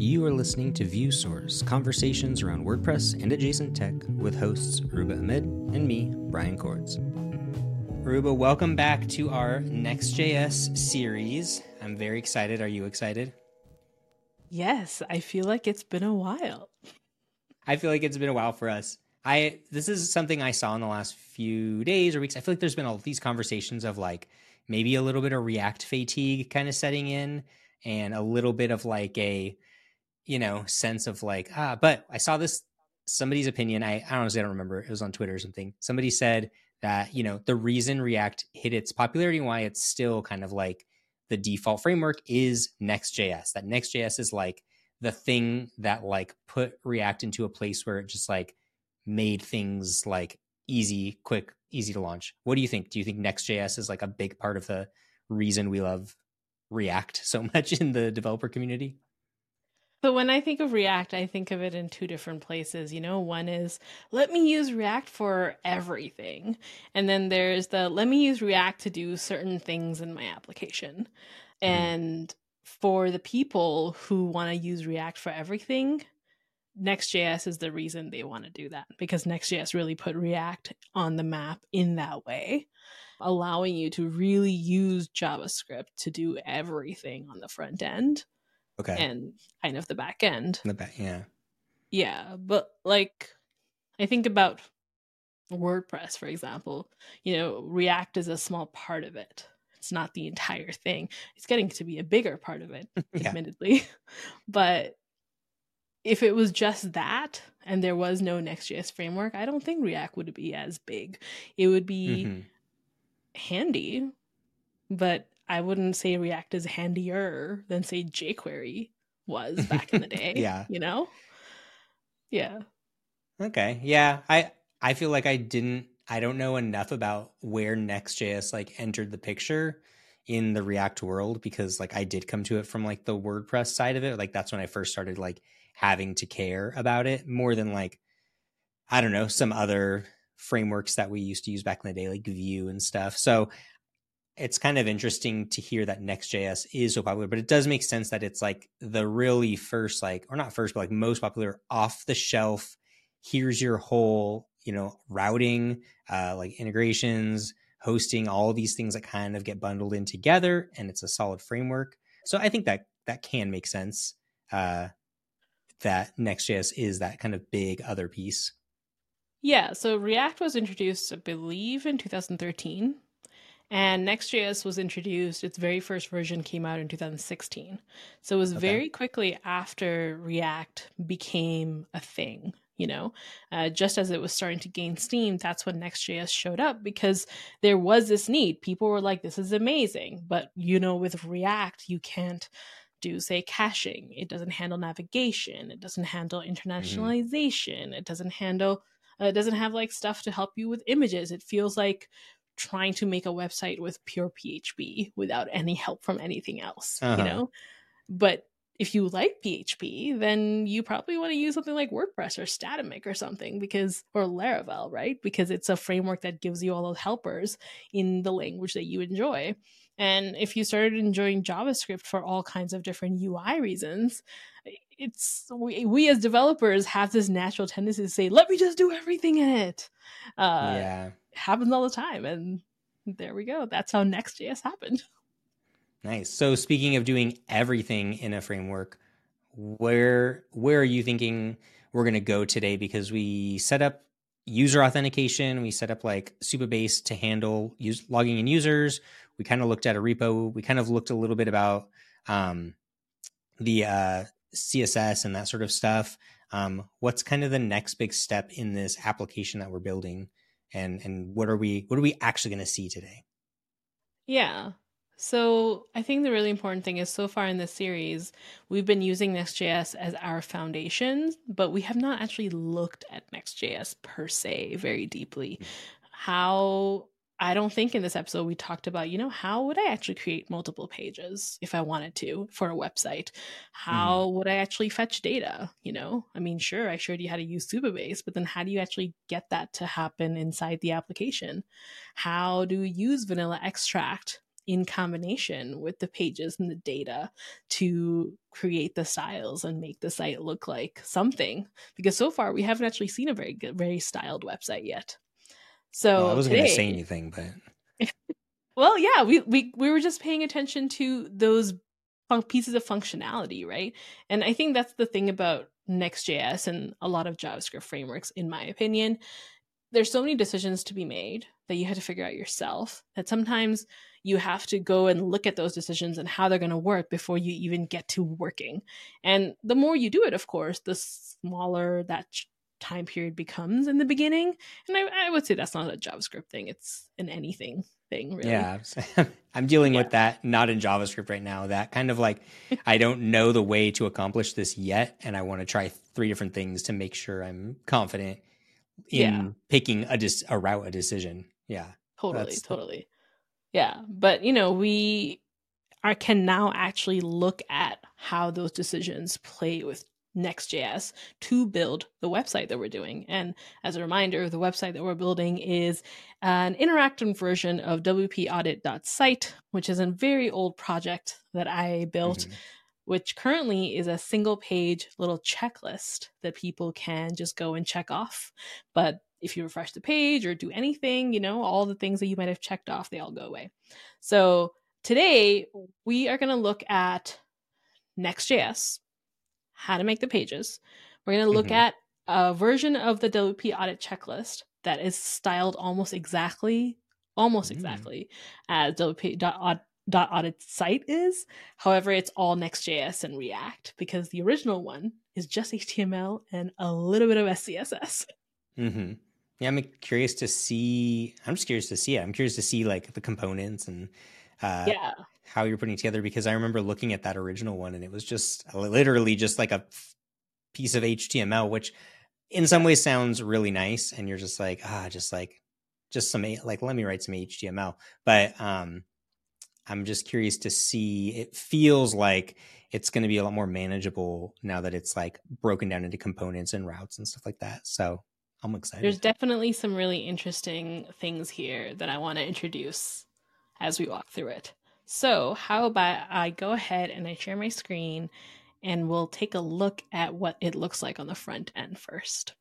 You are listening to ViewSource, conversations around WordPress and adjacent tech with hosts Aurooba Ahmed and me, Brian Coords. Aurooba, welcome back to our Next.js series. I'm very excited. Are you excited? Yes, I feel like it's been a while. I feel like it's been a while for us. I this is something I saw in the last few days or weeks. I feel like there's been all these conversations of like maybe a little bit of React fatigue kind of setting in and a little bit of like a you know sense of like ah but I saw this somebody's opinion I, I honestly don't remember it was on Twitter or something somebody said that you know the reason React hit its popularity and why it's still kind of like the default framework is Next.js that Next.js is like the thing that like put React into a place where it just like made things like easy, quick, easy to launch. What do you think? Do you think Next.js is like a big part of the reason we love React so much in the developer community? So when I think of React, I think of it in two different places. You know, one is let me use React for everything. And then there's the let me use React to do certain things in my application. Mm-hmm. And for the people who want to use React for everything, Next.js is the reason they want to do that because Next.js really put React on the map in that way, allowing you to really use JavaScript to do everything on the front end. Okay. And kind of the back end. The back, yeah. Yeah, but like I think about WordPress, for example. You know, React is a small part of it. It's not the entire thing. It's getting to be a bigger part of it, yeah. admittedly. But if it was just that and there was no Next.js framework, I don't think React would be as big. It would be mm-hmm. handy, but I wouldn't say React is handier than say jQuery was back in the day. yeah. You know? Yeah. Okay. Yeah. I I feel like I didn't I don't know enough about where Next.js like entered the picture in the React world because like I did come to it from like the WordPress side of it. Like that's when I first started like having to care about it more than like I don't know some other frameworks that we used to use back in the day like Vue and stuff. So it's kind of interesting to hear that Next.js is so popular, but it does make sense that it's like the really first like or not first but like most popular off the shelf here's your whole you know routing uh like integrations hosting all these things that kind of get bundled in together and it's a solid framework so i think that that can make sense uh that Next.js is that kind of big other piece? Yeah, so React was introduced, I believe, in 2013. And Next.js was introduced, its very first version came out in 2016. So it was okay. very quickly after React became a thing, you know, uh, just as it was starting to gain steam, that's when Next.js showed up because there was this need. People were like, this is amazing. But, you know, with React, you can't do say caching it doesn't handle navigation it doesn't handle mm-hmm. internationalization mm-hmm. it doesn't handle uh, it doesn't have like stuff to help you with images it feels like trying to make a website with pure php without any help from anything else uh-huh. you know? But if you like php then you probably want to use something like wordpress or statamic or something because or laravel right? Because it's a framework that gives you all those helpers in the language that you enjoy. And if you started enjoying JavaScript for all kinds of different UI reasons, it's we, we as developers have this natural tendency to say, let me just do everything in it. Uh, yeah. Happens all the time. And there we go. That's how Next.js happened. Nice. So speaking of doing everything in a framework, where where are you thinking we're going to go today? Because we set up user authentication, we set up like Supabase to handle use, logging in users. We kind of looked at a repo. We kind of looked a little bit about um, the uh, CSS and that sort of stuff. Um, what's kind of the next big step in this application that we're building, and and what are we what are we actually going to see today? Yeah. So I think the really important thing is so far in this series, we've been using Next.js as our foundation, but we have not actually looked at Next.js per se very deeply. Hmm. How I don't think in this episode we talked about, you know, how would I actually create multiple pages if I wanted to for a website? How mm. would I actually fetch data? You know, I mean, sure, I showed you how to use Supabase, but then how do you actually get that to happen inside the application? How do you use vanilla extract in combination with the pages and the data to create the styles and make the site look like something because so far we haven't actually seen a very good very styled website yet so well, i wasn't going to say anything but well yeah we, we we were just paying attention to those pieces of functionality right? And i think that's the thing about next.js and a lot of javascript frameworks in my opinion. There's so many decisions to be made that you have to figure out yourself that sometimes you have to go and look at those decisions and how they're going to work before you even get to working. And the more you do it, of course, the smaller that time period becomes in the beginning. And I, I would say that's not a JavaScript thing, it's an anything thing, really. Yeah. I'm dealing yeah. with that not in JavaScript right now. That kind of like, I don't know the way to accomplish this yet. And I want to try three different things to make sure I'm confident in yeah. picking a, dis- a route, a decision. Yeah. Totally. Totally. Yeah, but you know, we are can now actually look at how those decisions play with Next.js to build the website that we're doing. And as a reminder, the website that we're building is an interactive version of wp-audit.site, which is a very old project that I built, mm-hmm. which currently is a single page little checklist that people can just go and check off. But if you refresh the page or do anything, you know, all the things that you might have checked off, they all go away. So today we are going to look at Next.js, how to make the pages. We're going to look mm-hmm. at a version of the WP audit checklist that is styled almost exactly, almost mm. exactly as WP.audit site is. However, it's all Next.js and React because the original one is just HTML and a little bit of SCSS. Mm-hmm. Yeah, I'm curious to see. I'm just curious to see it. I'm curious to see like the components and uh, yeah, how you're putting together because I remember looking at that original one and it was just literally just like a piece of HTML, which in some ways sounds really nice. And you're just like, ah, just like, just some like, let me write some HTML. But um, I'm just curious to see. It feels like it's going to be a lot more manageable now that it's like broken down into components and routes and stuff like that. So I'm excited. There's definitely some really interesting things here that I want to introduce as we walk through it. So, how about I go ahead and I share my screen and we'll take a look at what it looks like on the front end first.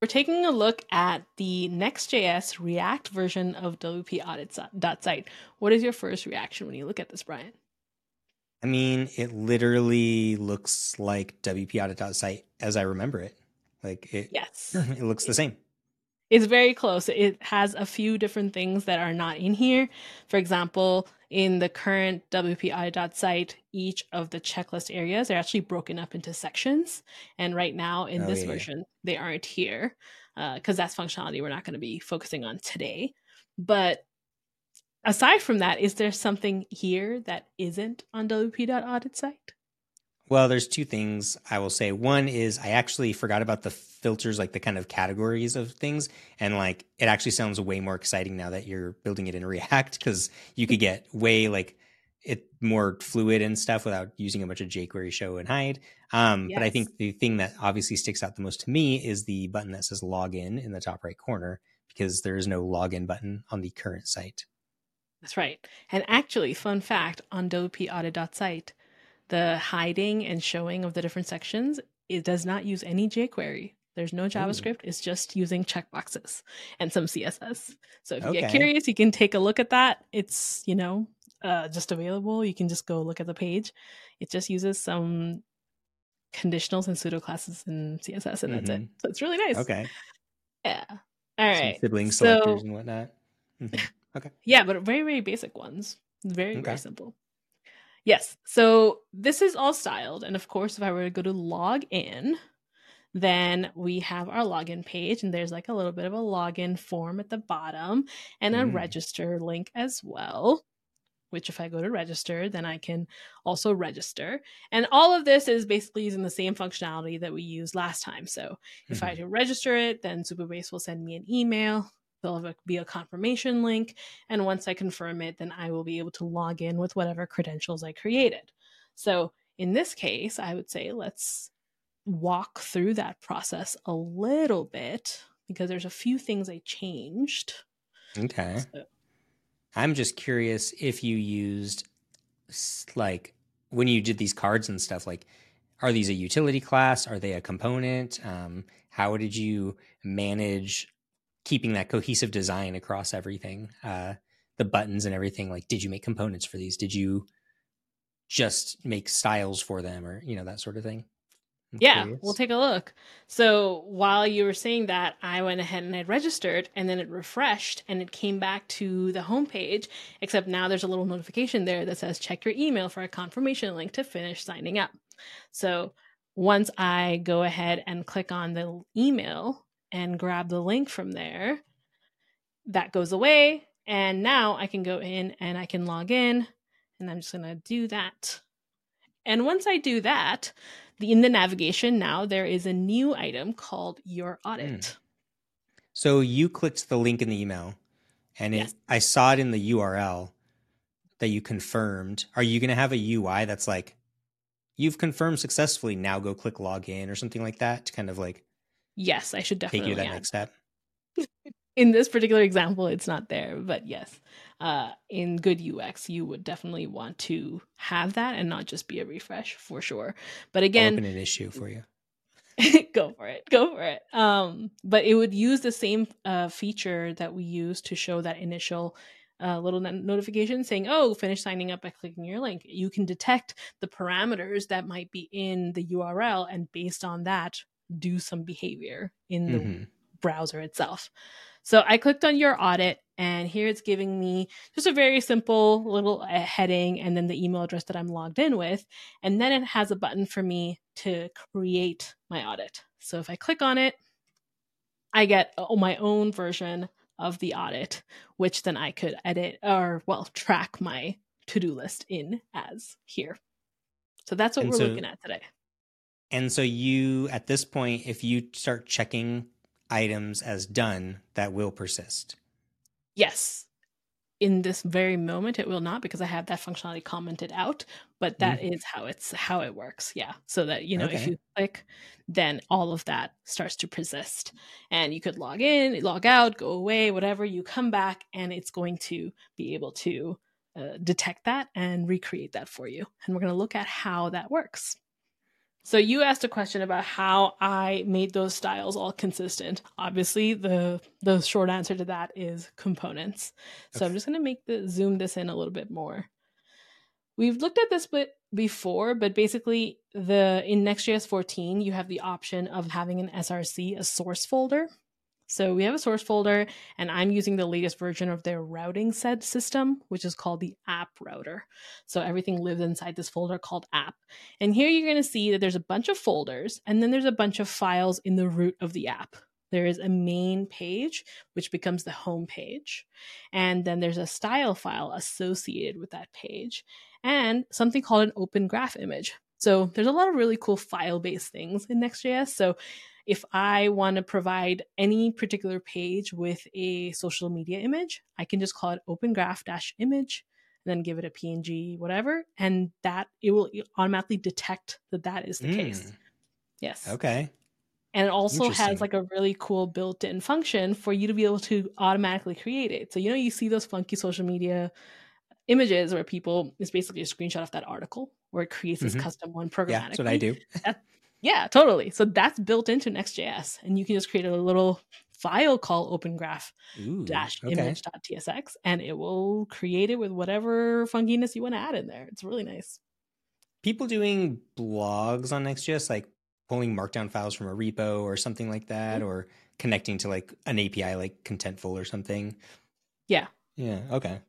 We're taking a look at the Next.js React version of WP Audit.site. What is your first reaction when you look at this, Brian? I mean, it literally looks like WP Audit.site as I remember it. Like it, yes, it looks the same. It's very close. It has a few different things that are not in here. For example, in the current WPI site, each of the checklist areas are actually broken up into sections. And right now in oh, this yeah, version, they aren't here because uh, that's functionality we're not going to be focusing on today. But aside from that, is there something here that isn't on WP.audit site? Well, there's two things I will say. One is I actually forgot about the filters, like the kind of categories of things. And like it actually sounds way more exciting now that you're building it in React because you could get way like it more fluid and stuff without using a bunch of jQuery show and hide. Um, yes. But I think the thing that obviously sticks out the most to me is the button that says login in the top right corner because there is no login button on the current site. That's right. And actually, fun fact on WP the hiding and showing of the different sections, it does not use any jQuery. There's no JavaScript. Ooh. It's just using checkboxes and some CSS. So if you okay. get curious, you can take a look at that. It's, you know, uh, just available. You can just go look at the page. It just uses some conditionals and pseudo classes and CSS, and mm-hmm. that's it. Mm-hmm. So it's really nice. Okay. Yeah. All right. Some sibling selectors so, and whatnot. Mm-hmm. Okay. yeah, but very, very basic ones. Very, okay. very simple. Yes. So this is all styled. And of course, if I were to go to log in, then we have our login page, and there's like a little bit of a login form at the bottom and a mm. register link as well. Which, if I go to register, then I can also register. And all of this is basically using the same functionality that we used last time. So, mm-hmm. if I mm-hmm. do register it, then Supabase will send me an email There'll be a confirmation link. And once I confirm it, then I will be able to log in with whatever credentials I created. So in this case, I would say let's walk through that process a little bit because there's a few things I changed. Okay. So I'm just curious if you used like when you did these cards and stuff like are these a utility class are they a component um, how did you manage keeping that cohesive design across everything uh, the buttons and everything like did you make components for these? Did you just make styles for them or you know that sort of thing? I'm yeah curious. we'll take a look. So while you were saying that i went ahead and i registered and then it refreshed and it came back to the homepage except now there's a little notification there that says check your email for a confirmation link to finish signing up. So once i go ahead and click on the email and grab the link from there that goes away and now I can go in and I can log in and I'm just going to do that. And once I do that, the, in the navigation now there is a new item called your audit. Mm. So you clicked the link in the email and it, yes. I saw it in the URL that you confirmed. Are you going to have a UI that's like you've confirmed successfully now go click login or something like that to kind of like Yes, I should definitely take you that next step. in this particular example, it's not there, but yes, uh, in good UX, you would definitely want to have that and not just be a refresh for sure. But again, I'll open an issue for you. go for it, go for it. Um, but it would use the same uh, feature that we use to show that initial uh, little notification saying, "Oh, finish signing up by clicking your link." You can detect the parameters that might be in the URL, and based on that, do some behavior in the mm-hmm. browser itself. So I clicked on your audit, and here it's giving me just a very simple little uh, heading and then the email address that I'm logged in with. And then it has a button for me to create my audit. So if I click on it, I get uh, my own version of the audit, which then I could edit or, well, track my to do list in as here. So that's what and we're so, looking at today. And so, you, at this point, if you start checking items as done that will persist. Yes. In this very moment, it will not because I have that functionality commented out, but that mm. is how it's how it works. Yeah. So that, you know, okay. if you click, then all of that starts to persist. And you could log in, log out, go away, whatever. You come back and it's going to be able to uh, detect that and recreate that for you. And we're going to look at how that works. So you asked a question about how I made those styles all consistent. Obviously, the the short answer to that is components. So I'm just going to make the zoom this in a little bit more. We've looked at this bit before, but basically the in Next.js 14, you have the option of having an SRC, a source folder. So we have a source folder, and I'm using the latest version of their routing set system, which is called the app router. So everything lives inside this folder called app. And here you're going to see that there's a bunch of folders, and then there's a bunch of files in the root of the app. There is a main page, which becomes the home page. And then there's a style file associated with that page, and something called an open graph image. So there's a lot of really cool file based things in Next.js. So if I want to provide any particular page with a social media image, I can just call it open graph dash image and then give it a PNG, whatever. And that it will automatically detect that that is the mm. case. Yes. Okay. And it also has like a really cool built in function for you to be able to automatically create it. So, you know, you see those funky social media images where people, it's basically a screenshot of that article where it creates this mm-hmm. custom one programmatically. Yeah, that's what I do. that, yeah, totally. So that's built into Next.js, and you can just create a little file called opengraph dash image.tsx and it will create it with whatever funkiness you want to add in there. It's really nice. People doing blogs on Next.js, like pulling markdown files from a repo or something like that, mm-hmm. or connecting to like an API like Contentful or something. Yeah. Yeah. Okay.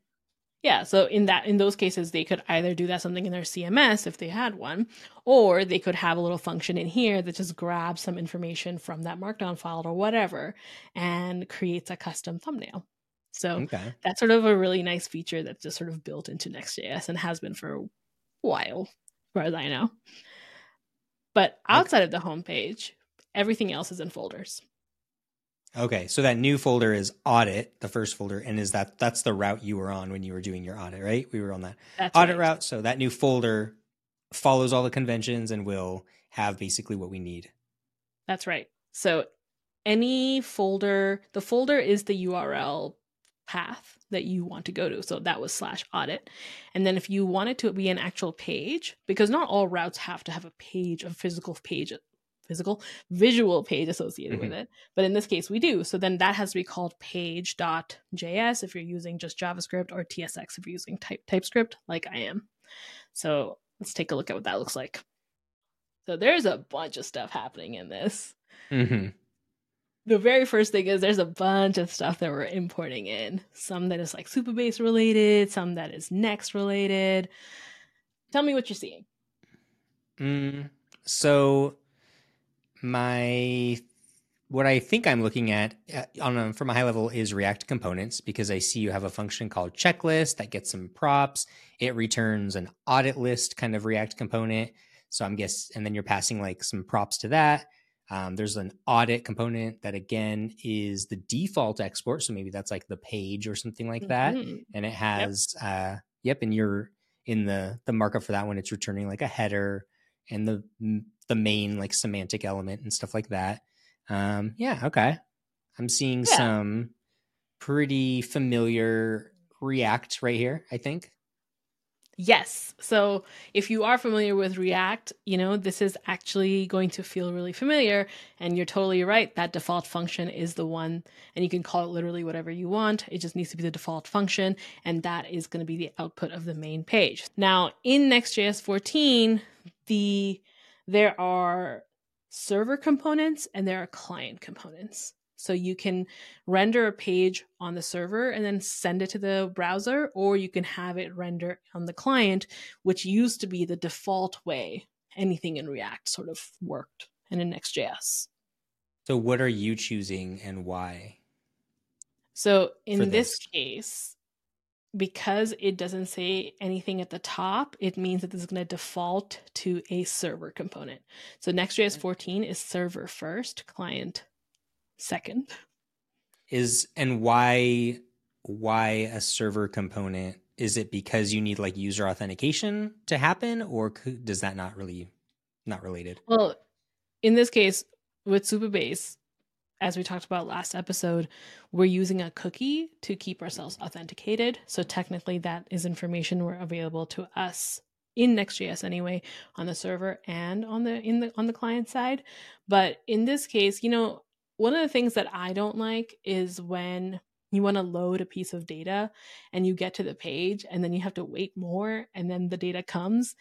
Yeah, so in that in those cases they could either do that something in their CMS if they had one, or they could have a little function in here that just grabs some information from that markdown file or whatever and creates a custom thumbnail. So okay. that's sort of a really nice feature that's just sort of built into Next.js and has been for a while, as far as I know. But outside okay. of the homepage, everything else is in folders. Okay, so that new folder is audit, the first folder, and is that that's the route you were on when you were doing your audit, right? We were on that that's audit right. route. So that new folder follows all the conventions and will have basically what we need. That's right. So any folder, the folder is the URL path that you want to go to. So that was slash audit. And then if you want it to be an actual page, because not all routes have to have a page, a physical page, physical visual page associated mm-hmm. with it. But in this case, we do. So then that has to be called page.js if you're using just JavaScript or TSX if you're using type TypeScript, like I am. So let's take a look at what that looks like. So there's a bunch of stuff happening in this. Mm-hmm the very first thing is there's a bunch of stuff that we're importing in. Some that is like Supabase related, some that is Next related. Tell me what you're seeing. Mm, so my what I think I'm looking at uh, on a, from a high level is React components because I see you have a function called checklist that gets some props. It returns an audit list kind of React component. So I'm guess, and then you're passing like some props to that. Um, there's an audit component that again is the default export. So maybe that's like the page or something like that. Mm-hmm. And it has, yep. uh, yep. And you're in the, the markup for that one, it's returning like a header and the, the main like semantic element and stuff like that. Um, yeah. Okay. I'm seeing yeah. some pretty familiar React right here, I think. Yes. So if you are familiar with React, you know, this is actually going to feel really familiar. And you're totally right. That default function is the one, and you can call it literally whatever you want. It just needs to be the default function. And that is going to be the output of the main page. Now, in Next.js 14, the there are server components and there are client components. So you can render a page on the server and then send it to the browser, or you can have it render on the client, which used to be the default way anything in React sort of worked and in Next.js. So what are you choosing and why? So in this? this case, because it doesn't say anything at the top, it means that this is going to default to a server component. So Next.js 14 is server first, client second. Is and why why a server component? Is it because you need like user authentication to happen, or does that not really not related? Well, in this case, with Supabase, as we talked about last episode, we're using a cookie to keep ourselves authenticated. So technically, that is information we're available to us in Next.js anyway on the server and on the in the on the client side. But in this case, you know, one of the things that I don't like is when you want to load a piece of data and you get to the page and then you have to wait more and then the data comes.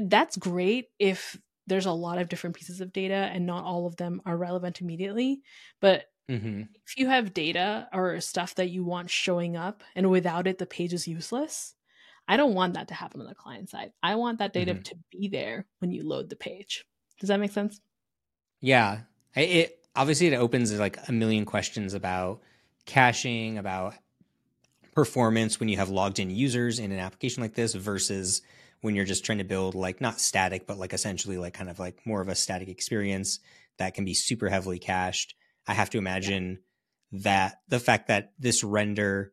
That's great if there's a lot of different pieces of data and not all of them are relevant immediately. But mm-hmm. if you have data or stuff that you want showing up and without it, the page is useless, I don't want that to happen on the client side. I want that data mm-hmm. to be there when you load the page. Does that make sense? Yeah. It, obviously it opens like a million questions about caching, about performance when you have logged in users in an application like this versus when you're just trying to build like not static, but like essentially like kind of like more of a static experience that can be super heavily cached. I have to imagine that the fact that this render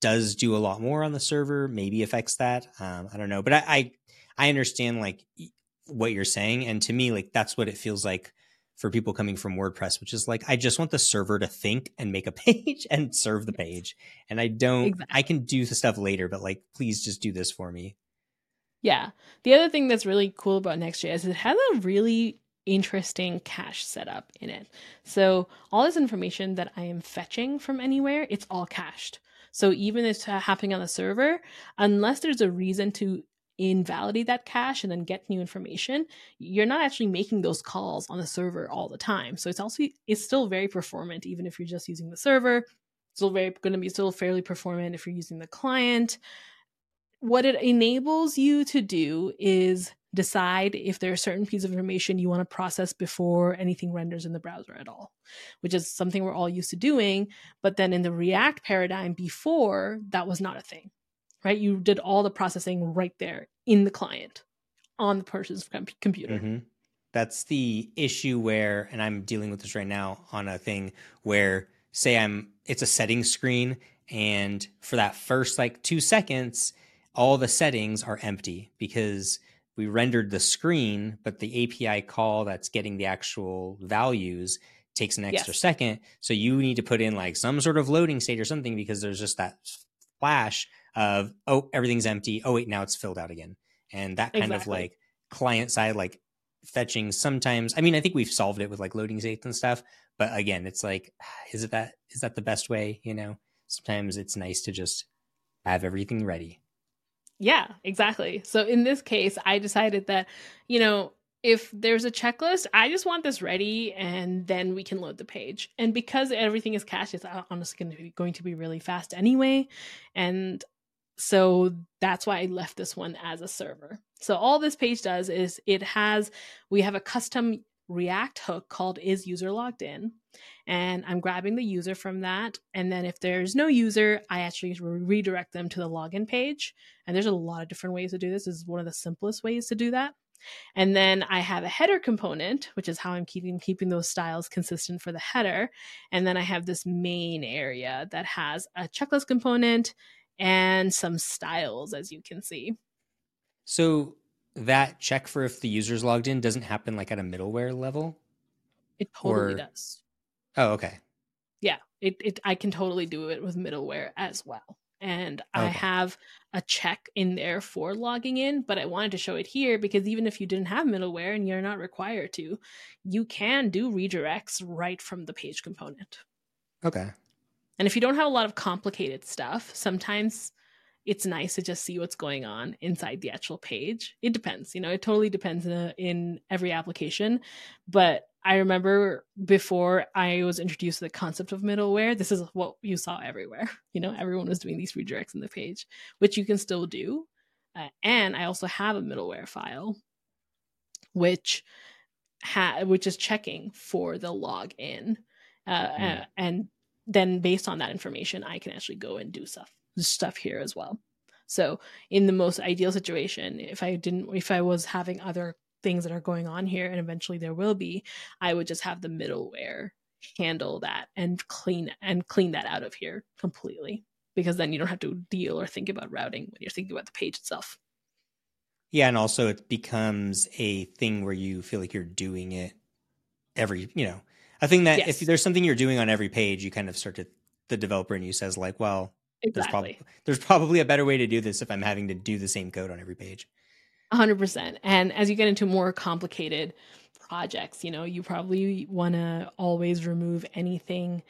does do a lot more on the server maybe affects that. Um, I don't know, but I, I I understand like what you're saying, and to me, like that's what it feels like for people coming from WordPress, which is like, I just want the server to think and make a page and serve the page. And I don't, exactly. I can do the stuff later, but like, please just do this for me. Yeah. The other thing that's really cool about Next.js is it has a really interesting cache setup in it. So all this information that I am fetching from anywhere, it's all cached. So even if it's happening on the server, unless there's a reason to invalidate that cache and then get new information, you're not actually making those calls on the server all the time. So it's also it's still very performant even if you're just using the server. It's still very going to be still fairly performant if you're using the client. What it enables you to do is decide if there are certain pieces of information you want to process before anything renders in the browser at all, which is something we're all used to doing. But then in the React paradigm before, that was not a thing right? You did all the processing right there in the client on the person's com- computer. Mm-hmm. That's the issue where, and I'm dealing with this right now on a thing where, say, I'm it's a settings screen, and for that first like two seconds, all the settings are empty because we rendered the screen, but the API call that's getting the actual values takes an extra Yes. second. So you need to put in like some sort of loading state or something because there's just that flash of, oh, everything's empty. Oh, wait, now it's filled out again. And that kind of like client side, like fetching sometimes. I mean, I think we've solved it with like loading states and stuff. But again, it's like, is it that, is that the best way? You know, sometimes it's nice to just have everything ready. Yeah, exactly. So in this case, I decided that, you know, if there's a checklist, I just want this ready and then we can load the page. And because everything is cached, it's uh, honestly going to be, going to be really fast anyway. And so that's why I left this one as a server. So all this page does is it has, we have a custom React hook called is user logged in. And I'm grabbing the user from that. And then if there's no user, I actually re- redirect them to the login page. And there's a lot of different ways to do this. This is one of the simplest ways to do that. And then I have a header component, which is how I'm keeping keeping those styles consistent for the header. And then I have this main area that has a checklist component and some styles, as you can see. So that check for if the user's logged in doesn't happen like at a middleware level. It totally Or- does. Oh, okay. Yeah, it, it I can totally do it with middleware as well. And I have a check in there for logging in, but I wanted to show it here because even if you didn't have middleware and you're not required to, you can do redirects right from the page component. Okay. And if you don't have a lot of complicated stuff, sometimes it's nice to just see what's going on inside the actual page. It depends, you know, it totally depends in, in every application. But I remember before I was introduced to the concept of middleware, this is what you saw everywhere. You know, everyone was doing these redirects in the page, which you can still do. Uh, and I also have a middleware file, which ha- which is checking for the login, uh, Hmm. uh, and then based on that information, I can actually go and do stuff stuff here as well. So in the most ideal situation, if I didn't, if I was having other things that are going on here, and eventually there will be, I would just have the middleware handle that and clean and clean that out of here completely because then you don't have to deal or think about routing when you're thinking about the page itself. Yeah, and also it becomes a thing where you feel like you're doing it every, you know, a thing that Yes. if there's something you're doing on every page, you kind of start to the developer and you says like, well, there's Exactly. probably there's probably a better way to do this if I'm having to do the same code on every page. 100% and as you get into more complicated projects you know you probably want to always remove anything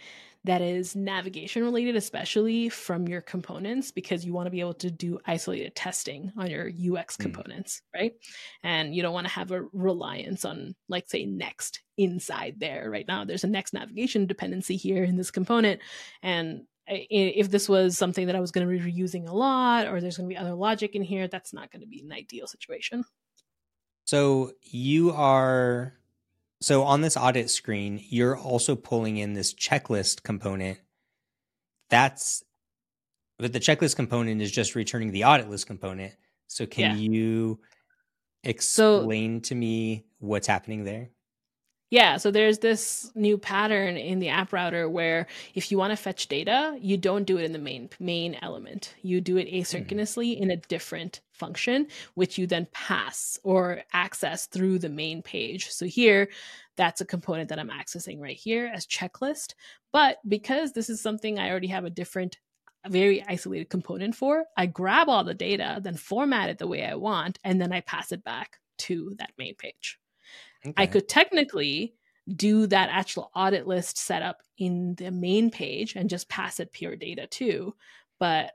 that is navigation related especially from your components because you want to be able to do isolated testing on your ux Hmm. components right and you don't want to have a reliance on like say next inside there right now there's a next navigation dependency here in this component and if this was something that I was going to be reusing a lot, or there's going to be other logic in here, that's not going to be an ideal situation. So you are so on this audit screen, you're also pulling in this checklist component. That's but the checklist component is just returning the audit list component. So can you explain to me what's happening there? Yeah, so there's this new pattern in the app router where if you want to fetch data, you don't do it in the main main element. You do it mm-hmm. asynchronously in a different function, which you then pass or access through the main page. So here, that's a component that I'm accessing right here as checklist. But because this is something I already have a different a very isolated component for, I grab all the data, then format it the way I want, and then I pass it back to that main page. I could technically do that actual audit list setup in the main page and just pass it pure data too. But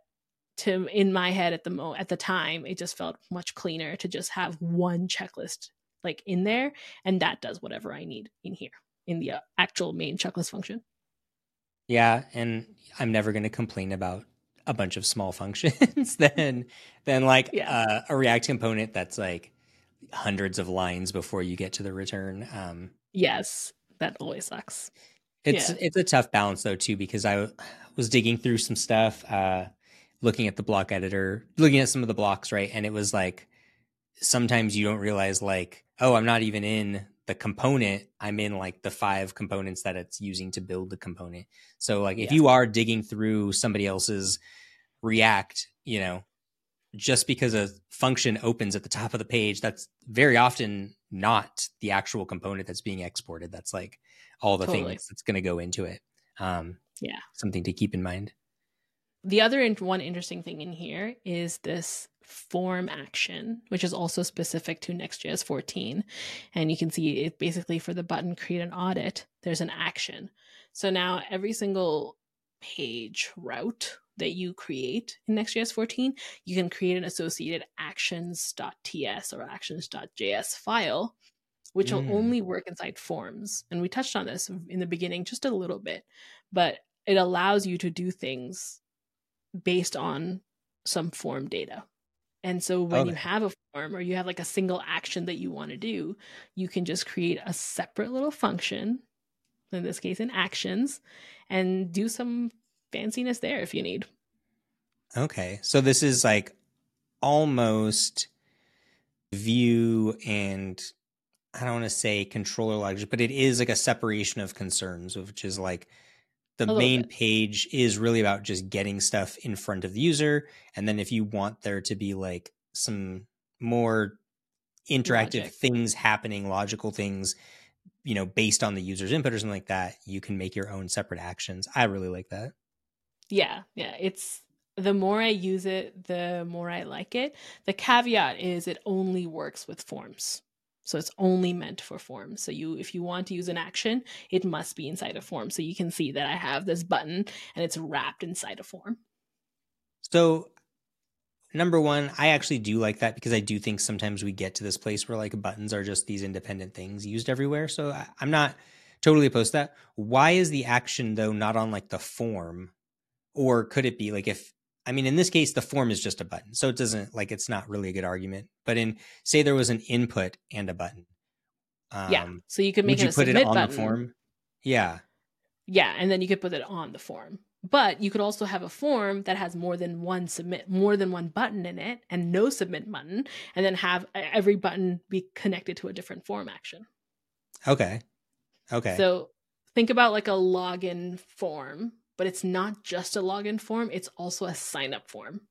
to in my head at the mo at the time, it just felt much cleaner to just have one checklist like in there, and that does whatever I need in here in the uh, actual main checklist function. Yeah, and I'm never going to complain about a bunch of small functions than than like Yeah. uh, a React component that's like hundreds of lines before you get to the return. Um, Yes, that always sucks. it's Yeah. it's a tough balance though too because I was digging through some stuff, uh, looking at the block editor, looking at some of the blocks, right, and it was like sometimes you don't realize like oh I'm not even in the component I'm in like the five components that it's using to build the component. So like if Yeah. you are digging through somebody else's React, you know, just because a function opens at the top of the page, that's very often not the actual component that's being exported. That's like all the totally. things that's going to go into it. Um, yeah. Something to keep in mind. The other one interesting thing in here is this form action, which is also specific to Next.js 14. And you can see it basically for the button create an audit, there's an action. So now every single page route that you create in Next.js 14, you can create an associated actions.ts or actions.js file, which mm. will only work inside forms. And we touched on this in the beginning just a little bit, but it allows you to do things based on some form data. And so when okay. you have a form or you have like a single action that you want to do, you can just create a separate little function, in this case in actions, and do some fanciness there if you need. Okay. So this is like almost view and I don't want to say controller logic, but it is like a separation of concerns, which is like the main bit. page is really about just getting stuff in front of the user. And then if you want there to be like some more interactive Logic. things happening, logical things, you know, based on the user's input or something like that, you can make your own separate actions. I really like that. Yeah. Yeah. It's the more I use it, the more I like it. The caveat is it only works with forms. So it's only meant for forms. So you if you want to use an action, it must be inside a form. So you can see that I have this button and it's wrapped inside a form. So number one, I actually do like that because I do think sometimes we get to this place where like buttons are just these independent things used everywhere. So I, I'm not totally opposed to that. Why is the action though not on like the form? Or could it be like if I mean, in this case, the form is just a button. So it doesn't like it's not really a good argument. But in say there was an input and a button. Um, yeah. So you could make you put it on button. the form? Yeah. Yeah. And then you could put it on the form. But you could also have a form that has more than one submit, more than one button in it and no submit button, and then have every button be connected to a different form action. Okay. Okay. So think about like a login form but it's not just a login form, it's also a sign up form.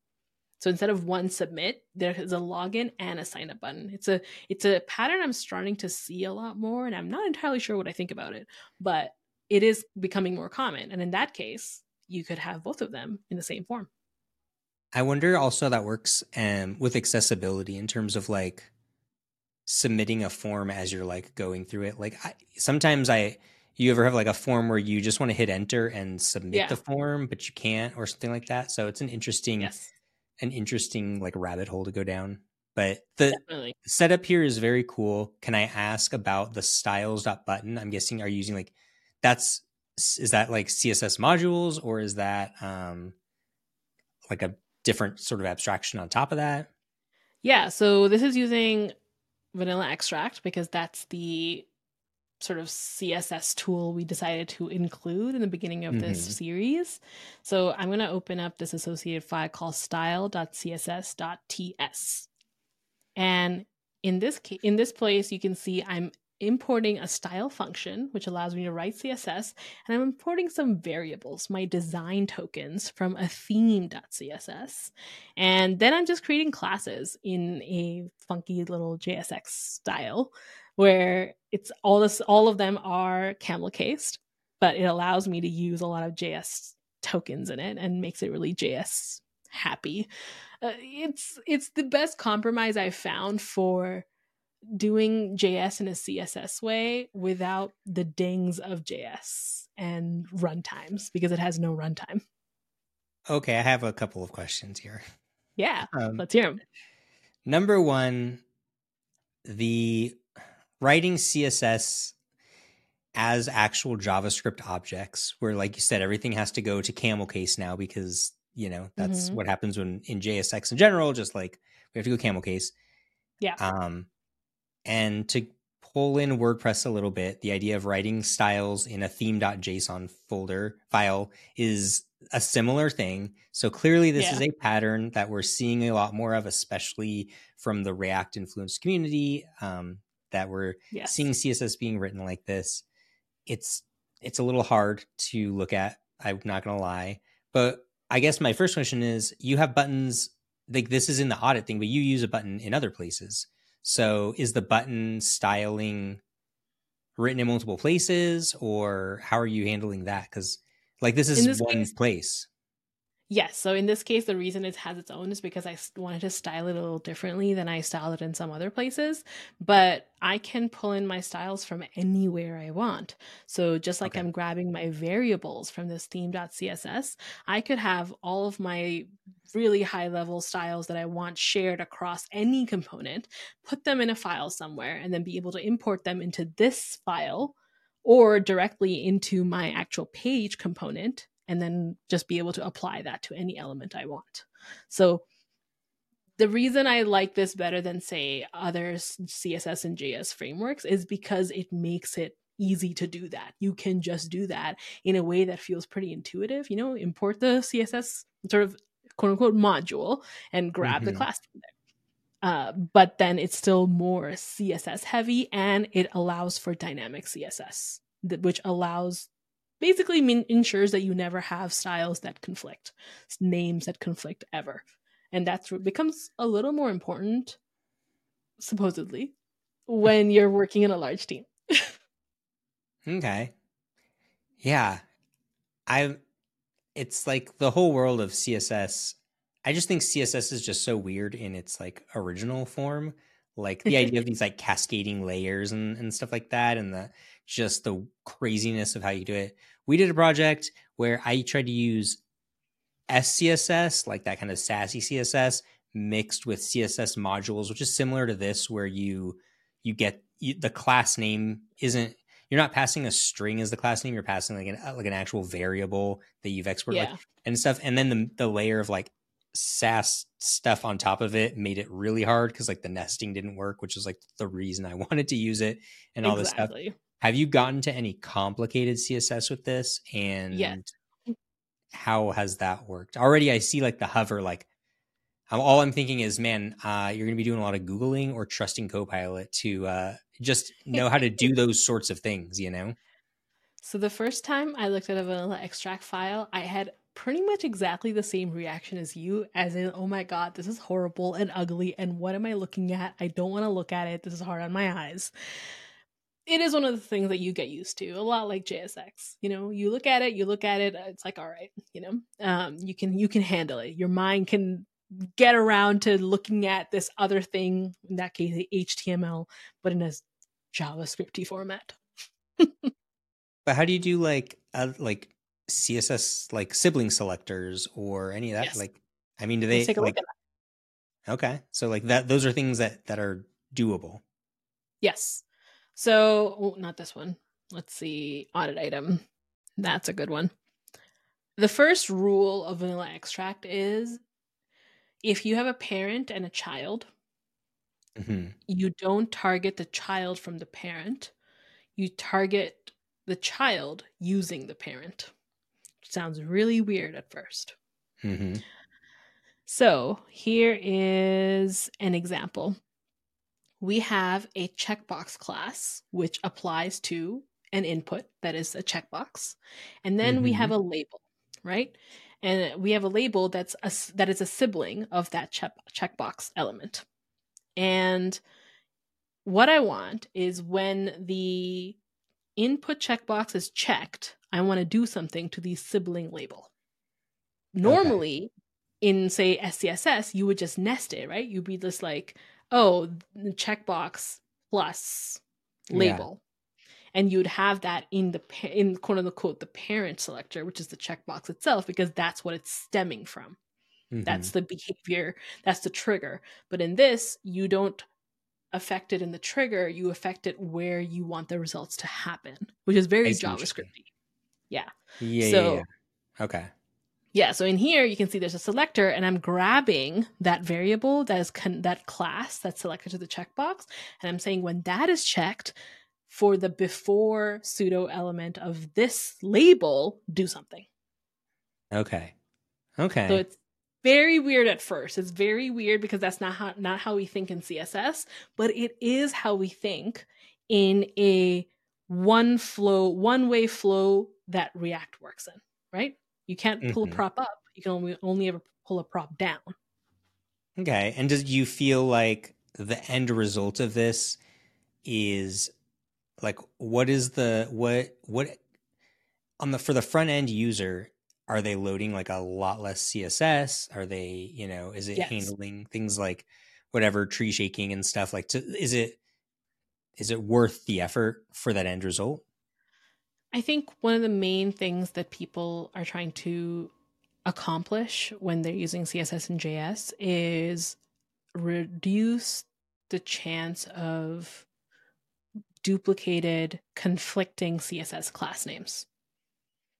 So instead of one submit, there is a login and a sign up button. It's a it's a pattern I'm starting to see a lot more and I'm not entirely sure what I think about it, but it is becoming more common. And in that case, you could have both of them in the same form. I wonder also that works um, with accessibility in terms of like submitting a form as you're like going through it. Like I, sometimes I you ever have like a form where you just want to hit enter and submit yeah. the form but you can't or something like that so it's an interesting yes. an interesting like rabbit hole to go down but the Definitely. setup here is very cool can i ask about the styles dot button i'm guessing are you using like that's is that like css modules or is that um like a different sort of abstraction on top of that yeah so this is using vanilla extract because that's the sort of CSS tool we decided to include in the beginning of this mm-hmm. series. So I'm going to open up this associated file called style.css.ts. And in this case, in this place, you can see I'm importing a style function, which allows me to write CSS, and I'm importing some variables, my design tokens from a theme.css. And then I'm just creating classes in a funky little JSX style where it's all this all of them are camel cased, but it allows me to use a lot of JS tokens in it and makes it really JS happy. Uh, it's it's the best compromise I've found for doing JS in a CSS way without the dings of JS and runtimes because it has no runtime. Okay, I have a couple of questions here. Yeah, um, let's hear them. Number one, the writing CSS as actual JavaScript objects, where, like you said, everything has to go to camel case now because you know that's mm-hmm. what happens when in JSX in general. Just like we have to go camel case. Yeah. Um, and to pull in WordPress a little bit, the idea of writing styles in a theme.json folder file is a similar thing. So clearly, this yeah. is a pattern that we're seeing a lot more of, especially from the React influenced community. Um, that we're yes. seeing css being written like this it's it's a little hard to look at i'm not gonna lie but i guess my first question is you have buttons like this is in the audit thing, but you use a button in other places. So is the button styling written in multiple places or how are you handling that? Because like this is one case, place. Yes. So in this case, the reason it has its own is because I wanted to style it a little differently than I styled it in some other places. But I can pull in my styles from anywhere I want. So just like okay. I'm grabbing my variables from this theme.css, I could have all of my really high level styles that I want shared across any component, put them in a file somewhere, and then be able to import them into this file or directly into my actual page component and then just be able to apply that to any element I want. So the reason I like this better than say other CSS in JS frameworks is because it makes it easy to do that. You can just do that in a way that feels pretty intuitive. You know, import the CSS sort of quote unquote module and grab mm-hmm. the class from there. Uh, but then it's still more CSS heavy and it allows for dynamic CSS, which allows basically mean, ensures that you never have styles that conflict, names that conflict ever. And that becomes a little more important, supposedly, when you're working in a large team. okay. Yeah. I it's like the whole world of CSS. I just think CSS is just so weird in its like original form. Like the idea of these like cascading layers and, and stuff like that, and the just the craziness of how you do it. We did a project where I tried to use SCSS, like that kind of sassy CSS, mixed with CSS modules, which is similar to this, where you you get you, the class name isn't you're not passing a string as the class name, you're passing like an like an actual variable that you've exported yeah. like, and stuff, and then the the layer of like Sass stuff on top of it made it really hard because like the nesting didn't work, which is like the reason I wanted to use it and all exactly. this stuff. Have you gotten to any complicated CSS with this? And yeah. how has that worked? Already, I see like the hover. Like, I'm, all I'm thinking is, man, uh, you're going to be doing a lot of googling or trusting Copilot to uh, just know how to do those sorts of things. You know. So the first time I looked at a vanilla extract file, I had pretty much exactly the same reaction as you, as in, oh my god, this is horrible and ugly, and what am I looking at? I don't want to look at it. This is hard on my eyes it is one of the things that you get used to a lot like JSX. You know, you look at it, you look at it, it's like, all right, you know, um, you can you can handle it. Your mind can get around to looking at this other thing, in that case HTML, but in a JavaScripty format. but how do you do like uh, like CSS like sibling selectors or any of that? Yes. Like, I mean, do they like? Okay, so like that, those are things that that are doable. Yes. So, oh, not this one. Let's see. Audit item. That's a good one. The first rule of vanilla extract is if you have a parent and a child, mm-hmm. you don't target the child from the parent. You target the child using the parent. Sounds really weird at 1st mm-hmm. So here is an example we have a checkbox class, which applies to an input that is a checkbox. And then mm-hmm. we have mm-hmm. a label, right? And we have a label that's a, that is a sibling of that check, checkbox element. And what I want is when the input checkbox is checked, I want to do something to the sibling label. Normally, okay. in say SCSS, you would just nest it, right? You'd be just like, oh, checkbox plus label. Yeah. And you'd have that in the in quote unquote the parent selector, which is the checkbox itself, because that's what it's stemming from. Mm-hmm. That's the behavior, that's the trigger. But in this, you don't affect it in the trigger, you affect it where you want the results to happen, which is very JavaScripty. Yeah. Yeah. So, yeah, yeah. Okay. Yeah, so in here you can see there's a selector and I'm grabbing that variable that is con- that class that's selected to the checkbox and I'm saying when that is checked for the before pseudo element of this label do something. Okay. Okay. So it's very weird at first. It's very weird because that's not how not how we think in CSS, but it is how we think in a one flow, one way flow that React works in, right? You can't pull mm-hmm. a prop up. You can only only ever pull a prop down. Okay. And does you feel like the end result of this is like what is the what what on the for the front end user are they loading like a lot less css are they you know is it Yes. handling things like whatever tree shaking and stuff like to, is it is it worth the effort for that end result I think one of the main things that people are trying to accomplish when they're using CSS in JS is reduce the chance of duplicated, conflicting CSS class names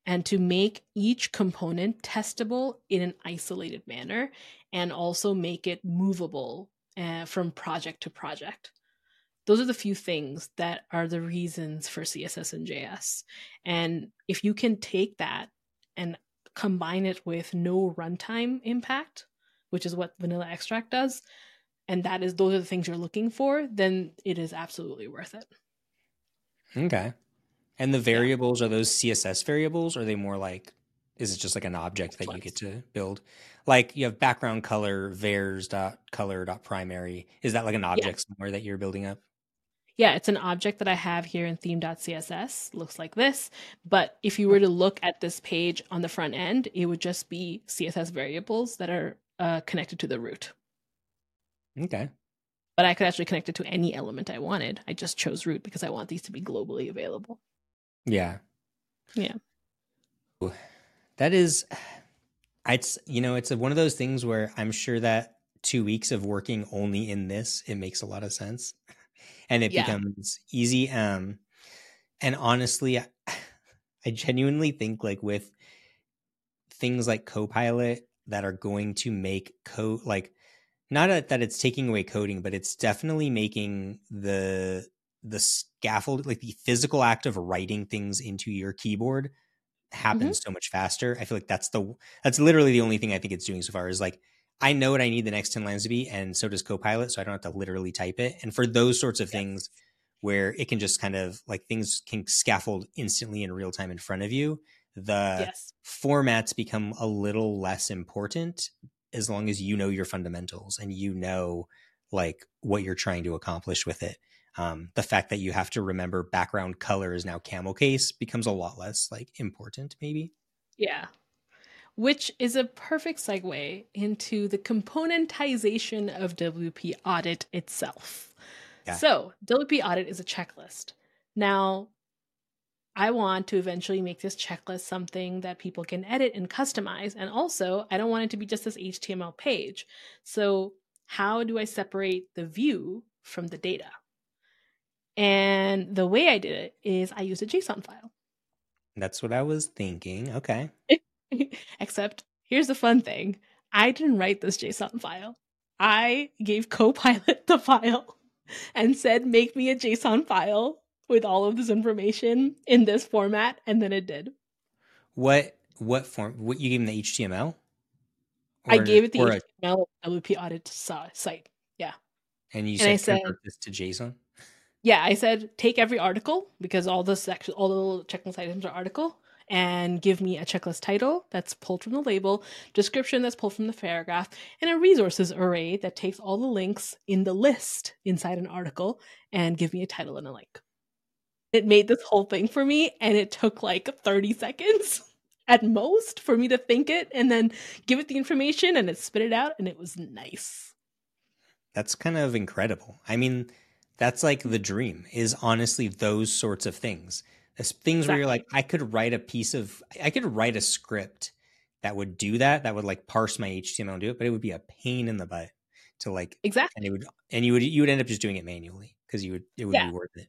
and to make each component testable in an isolated manner and also make it movable uh, from project to project those are the few things that are the reasons for css in js and if you can take that and combine it with no runtime impact which is what vanilla extract does and that is those are the things you're looking for then it is absolutely worth it. Okay. And the variables are those css variables? Or are they more like is it just like an object that you get to build? Like you have background color vars dot color dot primary. Is that like an object somewhere that you're building up yeah, it's an object that I have here in theme.css. Looks like this. But if you were to look at this page on the front end, it would just be CSS variables that are uh, connected to the root. okay But I could actually connect it to any element I wanted. I just chose root because I want these to be globally available. yeah Yeah. That is it's you know it's one of those things where i'm sure that two weeks of working only in this it makes a lot of sense and it Yeah. becomes easy um and honestly I, I genuinely think like with things like copilot that are going to make code like not a, that it's taking away coding but it's definitely making the the scaffold like the physical act of writing things into your keyboard happen so much faster i feel like that's the that's literally the only thing i think it's doing so far is like i know what i need the next 10 lines to be and so does copilot so i don't have to literally type it and for those sorts of Yes. things where it can just kind of like things can scaffold instantly in real time in front of you the yes. formats become a little less important as long as you know your fundamentals and you know like what you're trying to accomplish with it um, the fact that you have to remember background color is now camel case becomes a lot less like important maybe Yeah. Which is a perfect segue into the componentization of WP Audit itself. Yeah. So, WP Audit is a checklist. Now, I want to eventually make this checklist something that people can edit and customize. And also, I don't want it to be just this HTML page. So, how do I separate the view from the data? And the way I did it is I used a JSON file. that's what i was thinking okay Except here's the fun thing I didn't write this JSON file. I gave Copilot the file and said, make me a JSON file with all of this information in this format. And then it did. what what form what you gave him the html I gave it the or a- HTML WP audit site. Yeah. And you and said said- convert this to json Yeah, I said take every article because all the section, all the little checklist items are article, and give me a checklist title that's pulled from the label, description that's pulled from the paragraph, and a resources array that takes all the links in the list inside an article and give me a title and a link. It made this whole thing for me, and it took like 30 seconds at most for me to think it and then give it the information, and it spit it out, and it was nice. That's kind of incredible. I mean, that's like the dream is honestly those sorts of things. It's things where you're like, I could write a piece of, I could write a script that would do that, that would like parse my HTML and do it, but it would be a pain in the butt to like, Exactly. and it would, and you would, you would end up just doing it manually because you would, it would Yeah. be worth it.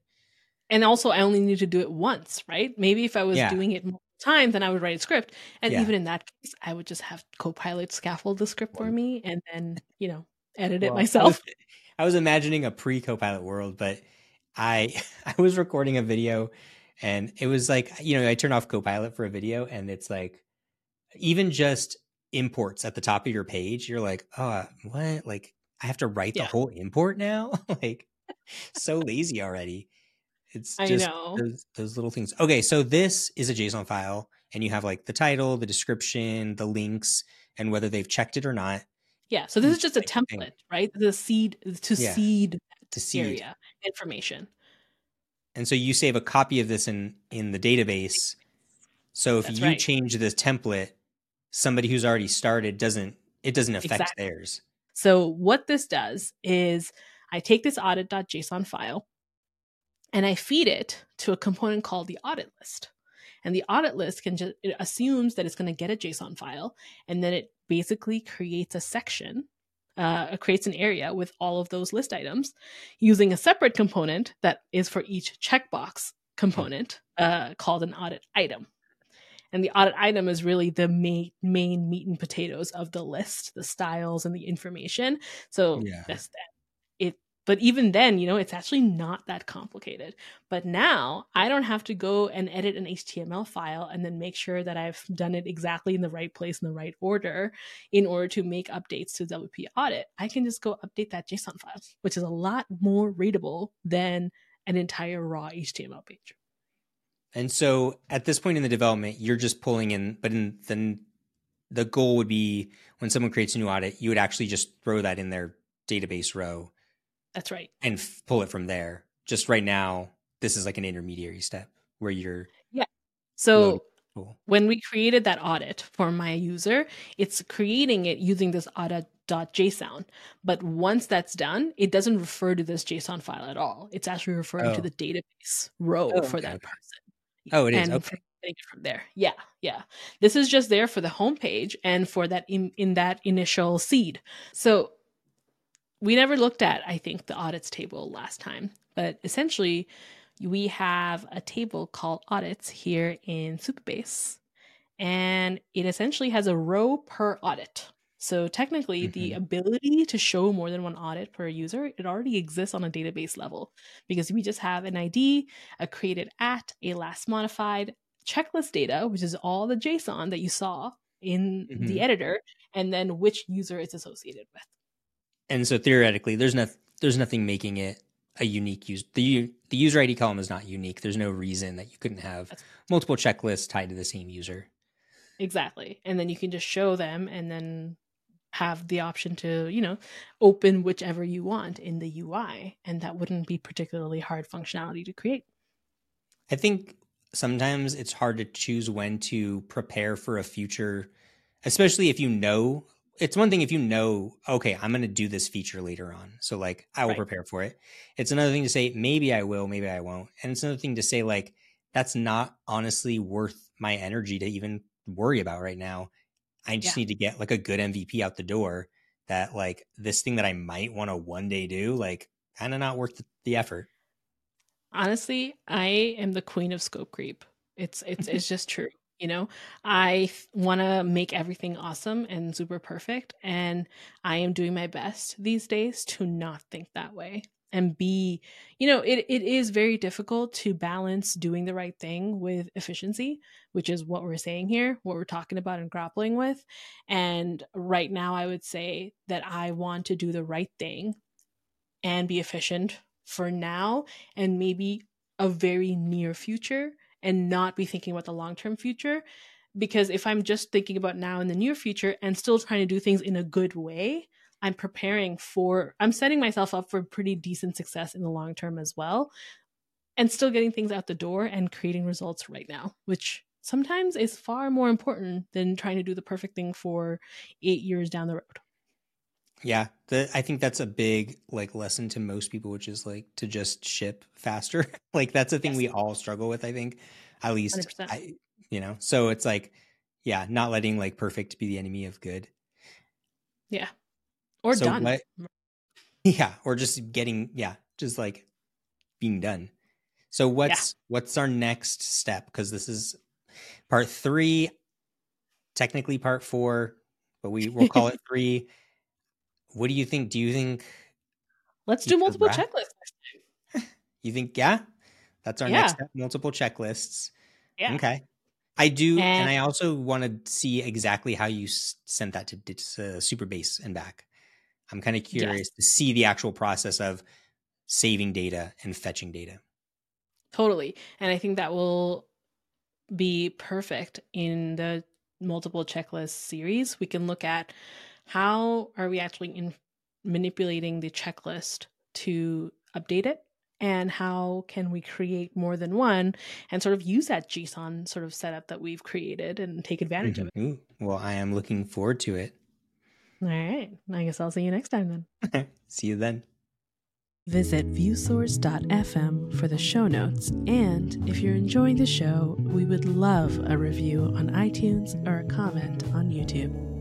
and also I only need to do it once, right? Maybe if I was Yeah. doing it multiple times, then I would write a script, and Yeah. even in that case, I would just have Copilot scaffold the script for me, and then you know edit it Well, I myself. was, I was imagining a pre Copilot world, but I I was recording a video and it was like, you know, I turned off Copilot for a video and it's like even just imports at the top of your page, you're like, oh, what? Like I have to write Yeah. the whole import now? like so lazy already. It's I just know. those, those little things. Okay, so this is a JSON file and you have like the title, the description, the links, and whether they've checked it or not. Yeah. So this is just a template, right? The seed to yeah. seed to seed area information. And so you save a copy of this in in the database. So if That's you right. change this template, somebody who's already started doesn't it doesn't affect exactly. theirs. So what this does is I take this audit.json file and I feed it to a component called the audit list. And the audit list can just it assumes that it's going to get a JSON file, and then it basically creates a section, uh, creates an area with all of those list items, using a separate component that is for each checkbox component uh, called an audit item. And the audit item is really the main main meat and potatoes of the list, the styles and the information. So yeah. that's that but even then, you know, it's actually not that complicated. But now I don't have to go and edit an HTML file and then make sure that I've done it exactly in the right place in the right order in order to make updates to WP audit. I can just go update that JSON file, which is a lot more readable than an entire raw HTML page. And so at this point in the development, you're just pulling in, but in the the goal would be when someone creates a new audit, you would actually just throw that in their database row that's right. And f- pull it from there. Just right now, this is like an intermediary step where you're. Yeah. So when we created that audit for my user, it's creating it using this audit.json. But once that's done, it doesn't refer to this JSON file at all. It's actually referring oh. to the database row oh, for okay. that person. Oh, it is. And okay. From there, yeah, yeah. This is just there for the homepage and for that in, in that initial seed. So we never looked at, I think, the audits table last time, but essentially, we have a table called audits here in Supabase, and it essentially has a row per audit. So technically, mm-hmm. the ability to show more than one audit per user, it already exists on a database level because we just have an ID, a created at, a last modified, checklist data, which is all the JSON that you saw in mm-hmm. the editor, and then which user it's associated with and so theoretically, there's no there's nothing making it a unique use. The the user ID column is not unique. There's no reason that you couldn't have multiple checklists tied to the same user. Exactly, and then you can just show them, and then have the option to you know open whichever you want in the UI, and that wouldn't be particularly hard functionality to create. I think sometimes it's hard to choose when to prepare for a future, especially if you know it's one thing if you know, okay, I'm going to do this feature later on. So like I will right. prepare for it. It's another thing to say, maybe I will, maybe I won't. And it's another thing to say, like, that's not honestly worth my energy to even worry about right now. I just yeah. need to get like a good MVP out the door that like this thing that I might want to one day do, like kind of not worth the effort. Honestly, I am the queen of scope creep. It's it's it's just true you know? I want to make everything awesome and super perfect and i am doing my best these days to not think that way and be you know it, it is very difficult to balance doing the right thing with efficiency which is what we're saying here what we're talking about and grappling with and right now i would say that i want to do the right thing and be efficient for now and maybe a very near future and not be thinking about the long term future. Because if I'm just thinking about now in the near future and still trying to do things in a good way, I'm preparing for, I'm setting myself up for pretty decent success in the long term as well, and still getting things out the door and creating results right now, which sometimes is far more important than trying to do the perfect thing for eight years down the road. Yeah, the, I think that's a big like lesson to most people, which is like to just ship faster. like that's a thing yes. we all struggle with. I think, at least, I, you know. So it's like, yeah, not letting like perfect be the enemy of good. Yeah, or so done. What, mm. yeah, or just getting yeah, just like being done. So what's yeah. what's our next step? Because this is part three, technically part four, but we will call it three what do you think? Do you think? Let's do multiple wrap- checklists. you think? Yeah, that's our yeah. next step. Multiple checklists. Yeah. Okay. I do, and, and I also want to see exactly how you sent that to, to uh, Supabase and back. I'm kind of curious yes. to see the actual process of saving data and fetching data. Totally, and I think that will be perfect in the multiple checklist series. We can look at how are we actually in manipulating the checklist to update it and how can we create more than one and sort of use that json sort of setup that we've created and take advantage mm-hmm. of it Ooh, well i am looking forward to it all right i guess i'll see you next time then see you then Visit viewsource.fm for the show notes. And if you're enjoying the show, we would love a review on iTunes or a comment on YouTube.